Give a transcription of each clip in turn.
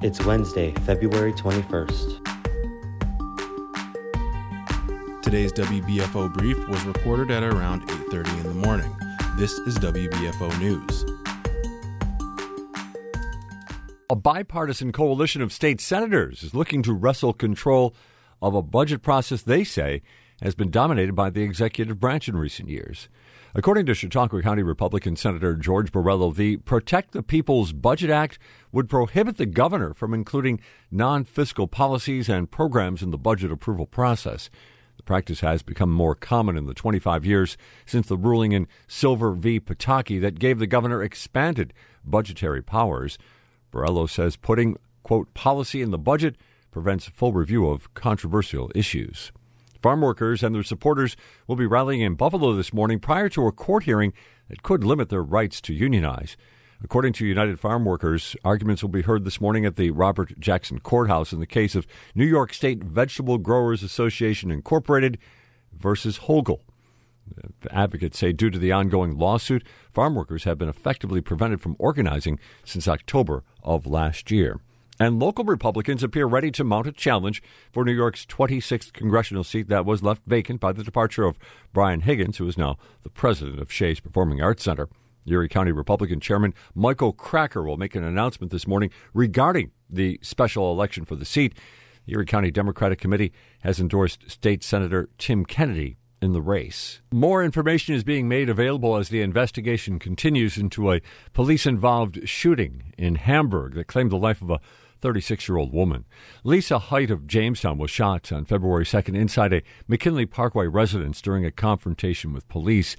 It's Wednesday, February 21st. Today's WBFO brief was recorded at around 8:30 in the morning. This is WBFO News. A bipartisan coalition of state senators is looking to wrestle control of a budget process they say has been dominated by the executive branch in recent years. According to Chautauqua County Republican Senator George Borrello, the Protect the People's Budget Act would prohibit the governor from including non fiscal policies and programs in the budget approval process. The practice has become more common in the 25 years since the ruling in Silver v. Pataki that gave the governor expanded budgetary powers. Borrello says putting, quote, policy in the budget prevents full review of controversial issues. Farm workers and their supporters will be rallying in Buffalo this morning prior to a court hearing that could limit their rights to unionize. According to United Farm Workers, arguments will be heard this morning at the Robert Jackson Courthouse in the case of New York State Vegetable Growers Association Incorporated versus Hogle. The advocates say due to the ongoing lawsuit, farm workers have been effectively prevented from organizing since October of last year. And local Republicans appear ready to mount a challenge for New York's 26th congressional seat that was left vacant by the departure of Brian Higgins, who is now the president of Shea's Performing Arts Center. Erie County Republican Chairman Michael Kracker will make an announcement this morning regarding the special election for the seat. The Erie County Democratic Committee has endorsed State Senator Tim Kennedy in the race. More information is being made available as the investigation continues into a police involved shooting in Hamburg that claimed the life of a 36 year old woman. Lisa Height of Jamestown was shot on February 2nd inside a McKinley Parkway residence during a confrontation with police.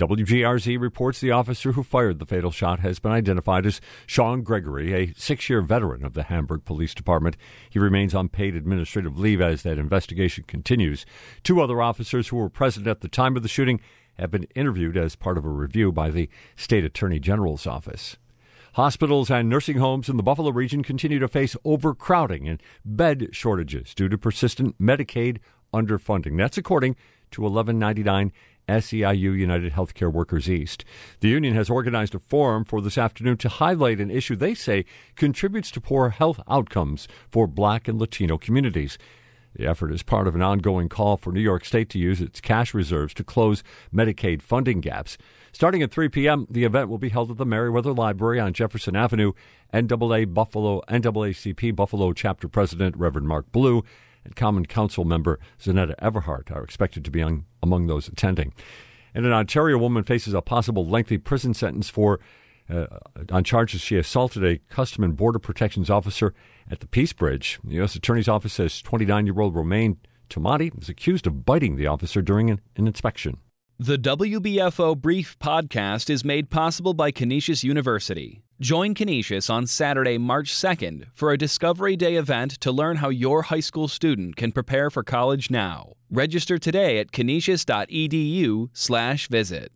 WGRZ reports the officer who fired the fatal shot has been identified as Sean Gregory, a six year veteran of the Hamburg Police Department. He remains on paid administrative leave as that investigation continues. Two other officers who were present at the time of the shooting have been interviewed as part of a review by the State Attorney General's office. Hospitals and nursing homes in the Buffalo region continue to face overcrowding and bed shortages due to persistent Medicaid underfunding. That's according to 1199 SEIU United Healthcare Workers East. The union has organized a forum for this afternoon to highlight an issue they say contributes to poor health outcomes for black and Latino communities. The effort is part of an ongoing call for New York State to use its cash reserves to close Medicaid funding gaps. Starting at 3 p.m., the event will be held at the Merriweather Library on Jefferson Avenue. NAA Buffalo, NAACP Buffalo chapter president Reverend Mark Blue and Common Council member Zeneta Everhart are expected to be on, among those attending. And an Ontario woman faces a possible lengthy prison sentence for uh, on charges she assaulted a Custom and Border Protections officer at the Peace Bridge. The U.S. Attorney's Office says 29 year old Romaine Tomati was accused of biting the officer during an, an inspection. The WBFO Brief podcast is made possible by Canisius University. Join Canisius on Saturday, March 2nd for a Discovery Day event to learn how your high school student can prepare for college now. Register today at canisius.edu/visit.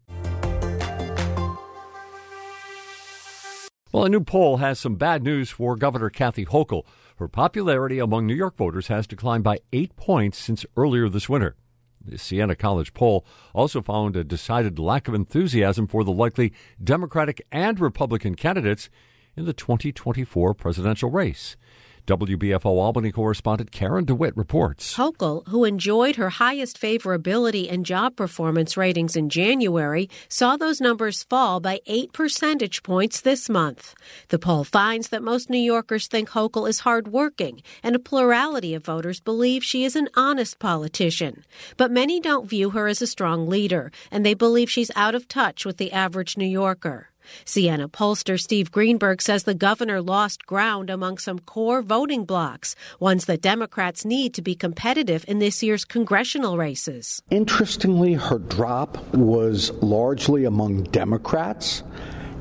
Well, a new poll has some bad news for Governor Kathy Hochul. Her popularity among New York voters has declined by eight points since earlier this winter. The Siena College poll also found a decided lack of enthusiasm for the likely Democratic and Republican candidates in the 2024 presidential race. WBFO Albany correspondent Karen DeWitt reports. Hochul, who enjoyed her highest favorability and job performance ratings in January, saw those numbers fall by eight percentage points this month. The poll finds that most New Yorkers think Hochul is hardworking, and a plurality of voters believe she is an honest politician. But many don't view her as a strong leader, and they believe she's out of touch with the average New Yorker. Siena pollster Steve Greenberg says the governor lost ground among some core voting blocs, ones that Democrats need to be competitive in this year's congressional races. Interestingly, her drop was largely among Democrats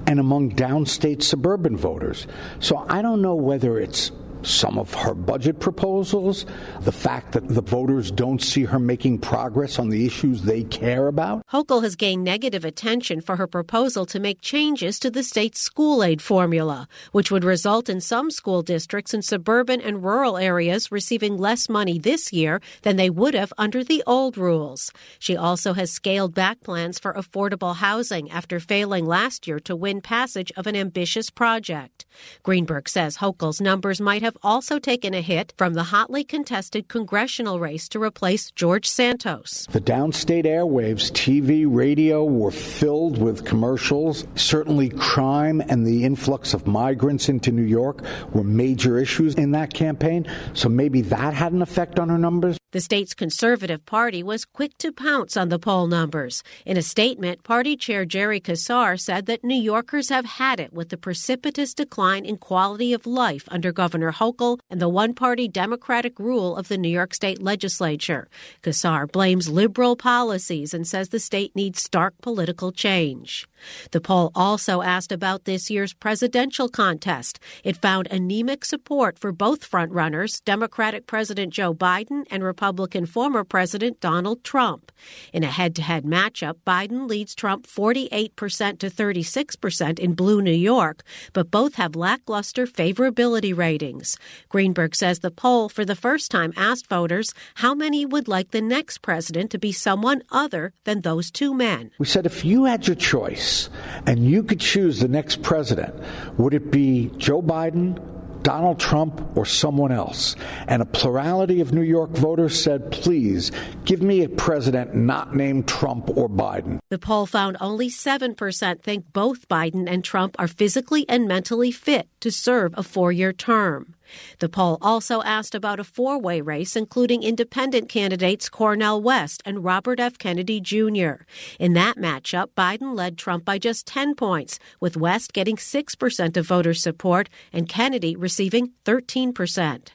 and among downstate suburban voters. So I don't know whether it's some of her budget proposals, the fact that the voters don't see her making progress on the issues they care about. Hochul has gained negative attention for her proposal to make changes to the state's school aid formula, which would result in some school districts in suburban and rural areas receiving less money this year than they would have under the old rules. She also has scaled back plans for affordable housing after failing last year to win passage of an ambitious project. Greenberg says Hochul's numbers might have also taken a hit from the hotly contested congressional race to replace George Santos. The downstate airwaves, TV, radio were filled with commercials. Certainly, crime and the influx of migrants into New York were major issues in that campaign. So maybe that had an effect on her numbers. The state's Conservative Party was quick to pounce on the poll numbers. In a statement, party chair Jerry Kassar said that New Yorkers have had it with the precipitous decline in quality of life under Governor Hochul and the one party Democratic rule of the New York State legislature. Kassar blames liberal policies and says the state needs stark political change. The poll also asked about this year's presidential contest. It found anemic support for both frontrunners, Democratic President Joe Biden and Republican former President Donald Trump. In a head to head matchup, Biden leads Trump 48% to 36% in blue New York, but both have lackluster favorability ratings. Greenberg says the poll for the first time asked voters how many would like the next president to be someone other than those two men. We said if you had your choice and you could choose the next president, would it be Joe Biden, Donald Trump or someone else. And a plurality of New York voters said, please give me a president not named Trump or Biden. The poll found only 7% think both Biden and Trump are physically and mentally fit to serve a four year term. The poll also asked about a four way race, including independent candidates Cornel West and Robert F. Kennedy Jr. In that matchup, Biden led Trump by just 10 points, with West getting 6% of voter support and Kennedy receiving 13%.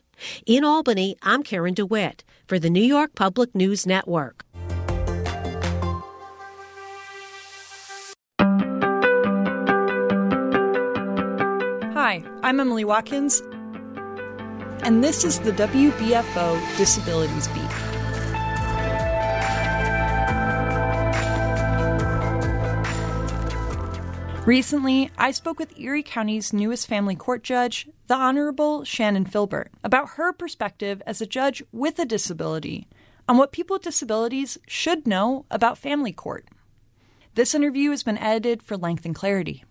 In Albany, I'm Karen DeWitt for the New York Public News Network. Hi, I'm Emyle Watkins, and this is the WBFO Disabilities Beat. Recently, I spoke with Erie County's newest family court judge, the Honorable Shannon Filbert, about her perspective as a judge with a disability on what people with disabilities should know about family court. This interview has been edited for length and clarity.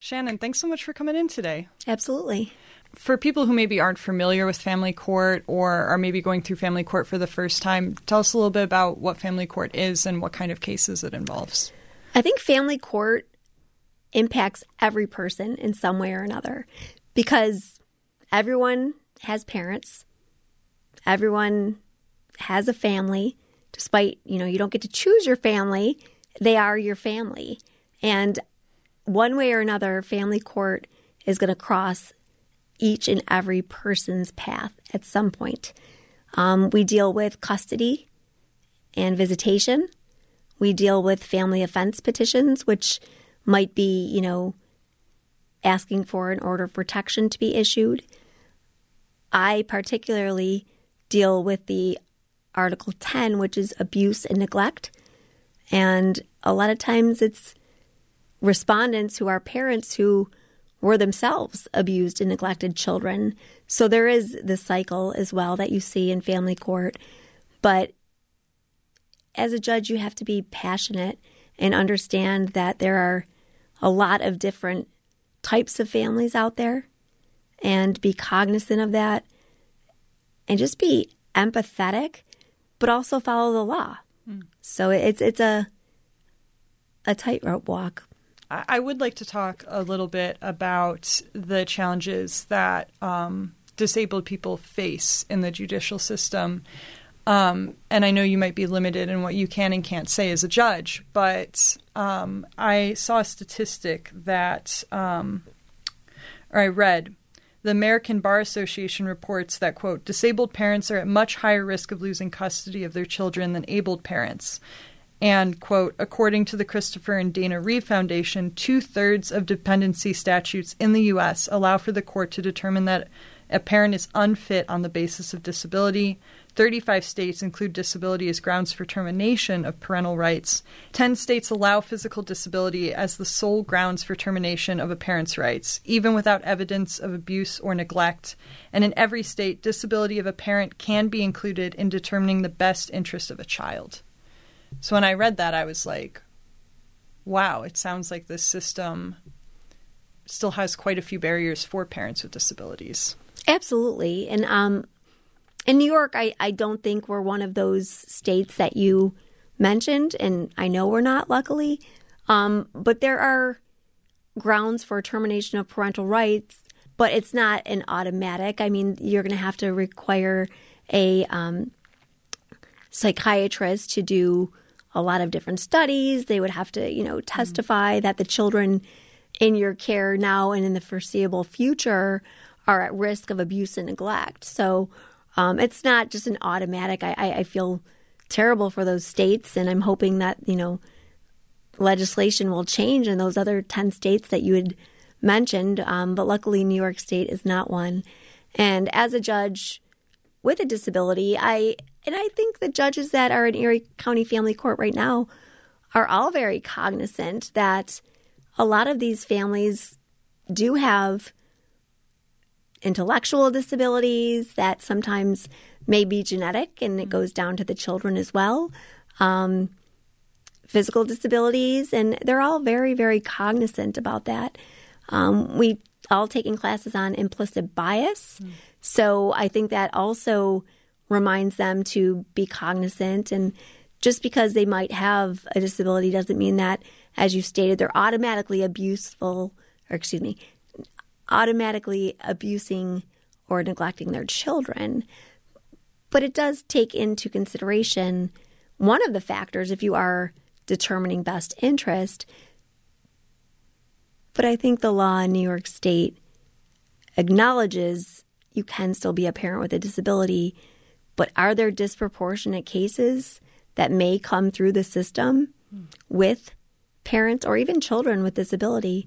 Shannon, thanks so much for coming in today. Absolutely. For people who maybe aren't familiar with family court or are maybe going through family court for the first time, tell us a little bit about what family court is and what kind of cases it involves. I think family court impacts every person in some way or another because everyone has parents, everyone has a family. Despite, you know, you don't get to choose your family, they are your family. And one way or another, family court is going to cross each and every person's path at some point. Um, we deal with custody and visitation. We deal with family offense petitions, which might be, you know, asking for an order of protection to be issued. I particularly deal with the Article 10, which is abuse and neglect. And a lot of times it's respondents who are parents who were themselves abused and neglected children. So there is this cycle as well that you see in family court. But as a judge, you have to be passionate and understand that there are a lot of different types of families out there and be cognizant of that and just be empathetic, but also follow the law. Mm. So it's it's a a tightrope walk. I would like to talk a little bit about the challenges that um, disabled people face in the judicial system. Um, and I know you might be limited in what you can and can't say as a judge, but um, I saw a statistic that, um, or I read, the American Bar Association reports that, quote, disabled parents are at much higher risk of losing custody of their children than abled parents. And, quote, according to the Christopher and Dana Reeve Foundation, two thirds of dependency statutes in the U.S. allow for the court to determine that A parent is unfit on the basis of disability. 35 states include disability as grounds for termination of parental rights. 10 states allow physical disability as the sole grounds for termination of a parent's rights, even without evidence of abuse or neglect. And in every state, disability of a parent can be included in determining the best interest of a child. So when I read that, I was like, wow, it sounds like this system still has quite a few barriers for parents with disabilities. Absolutely. And um, in New York, I, I don't think we're one of those states that you mentioned, and I know we're not, luckily. Um, but there are grounds for termination of parental rights, but it's not an automatic. I mean, you're going to have to require a um, psychiatrist to do a lot of different studies. They would have to, you know, testify mm-hmm. that the children in your care now and in the foreseeable future are at risk of abuse and neglect. So um, it's not just an automatic. I, I, I feel terrible for those states, and I'm hoping that you know legislation will change in those other ten states that you had mentioned. Um, but luckily, New York State is not one. And as a judge with a disability, I and I think the judges that are in Erie County Family Court right now are all very cognizant that a lot of these families do have intellectual disabilities that sometimes may be genetic and it goes down to the children as well. Um, physical disabilities, and they're all very, very cognizant about that. Um, we all taken classes on implicit bias, mm. so I think that also reminds them to be cognizant. And just because they might have a disability doesn't mean that, as you stated, they're automatically abuseful, or excuse me, automatically abusing or neglecting their children. But it does take into consideration one of the factors if you are determining best interest. But I think the law in New York State acknowledges you can still be a parent with a disability, but are there disproportionate cases that may come through the system with parents or even children with disability?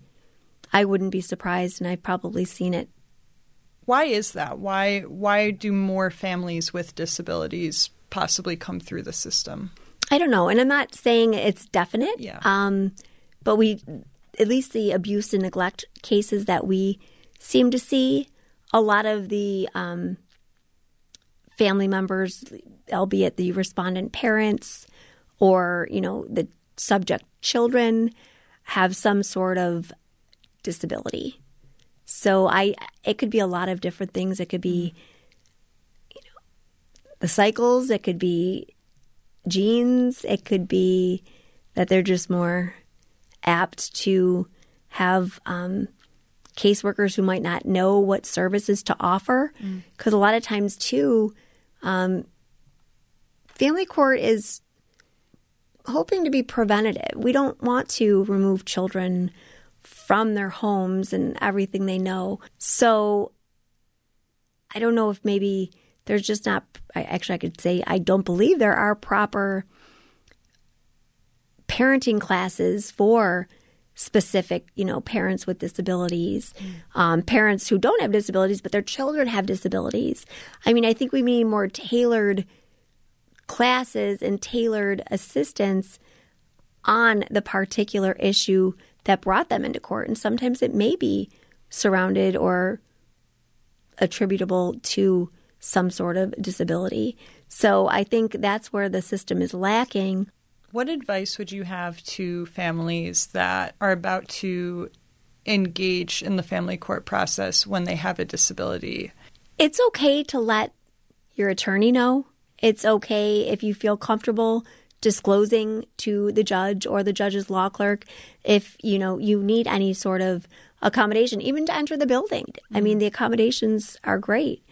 I wouldn't be surprised, and I've probably seen it. Why is that? Why why do more families with disabilities possibly come through the system? I don't know, and I'm not saying it's definite. Yeah. Um, but we, at least the abuse and neglect cases that we seem to see, a lot of the um, family members, albeit the respondent parents or you know the subject children, have some sort of disability. So I it could be a lot of different things. It could be you know the cycles, it could be genes, it could be that they're just more apt to have um, caseworkers who might not know what services to offer. Because mm. a lot of times, too, um, family court is hoping to be preventative. We don't want to remove children from their homes and everything they know. So I don't know if maybe there's just not, I, actually, I could say I don't believe there are proper parenting classes for specific, you know, parents with disabilities, mm. um, parents who don't have disabilities, but their children have disabilities. I mean, I think we need more tailored classes and tailored assistance on the particular issue that brought them into court. And sometimes it may be surrounded or attributable to some sort of disability. So I think that's where the system is lacking. What advice would you have to families that are about to engage in the family court process when they have a disability? It's okay to let your attorney know. It's okay if you feel comfortable disclosing to the judge or the judge's law clerk if you know you need any sort of accommodation even to enter the building mm-hmm. i mean the accommodations are great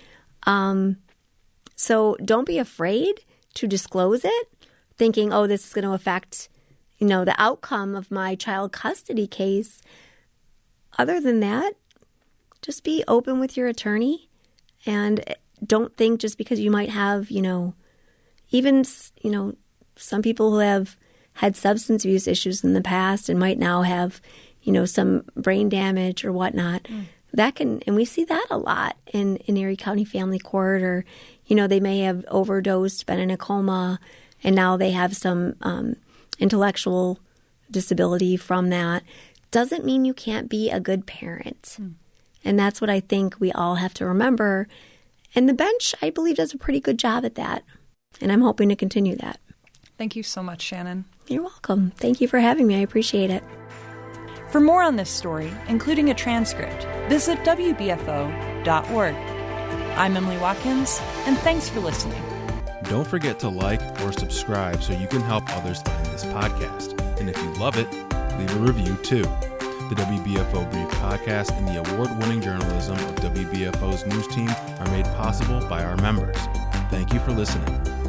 um, so don't be afraid to disclose it thinking oh this is going to affect you know the outcome of my child custody case other than that just be open with your attorney and don't think just because you might have you know even you know some people who have had substance abuse issues in the past and might now have, you know, some brain damage or whatnot. Mm. that can, and we see that a lot in, in Erie County Family Court, or, you know, they may have overdosed, been in a coma, and now they have some um, intellectual disability from that. Doesn't mean you can't be a good parent. Mm. And that's what I think we all have to remember. And the bench, I believe, does a pretty good job at that. And I'm hoping to continue that. Thank you so much, Shannon. You're welcome. Thank you for having me. I appreciate it. For more on this story, including a transcript, visit WBFO.org. I'm Emyle Watkins, and thanks for listening. Don't forget to like or subscribe so you can help others find this podcast. And if you love it, leave a review too. The WBFO Brief podcast and the award winning journalism of WBFO's news team are made possible by our members. Thank you for listening.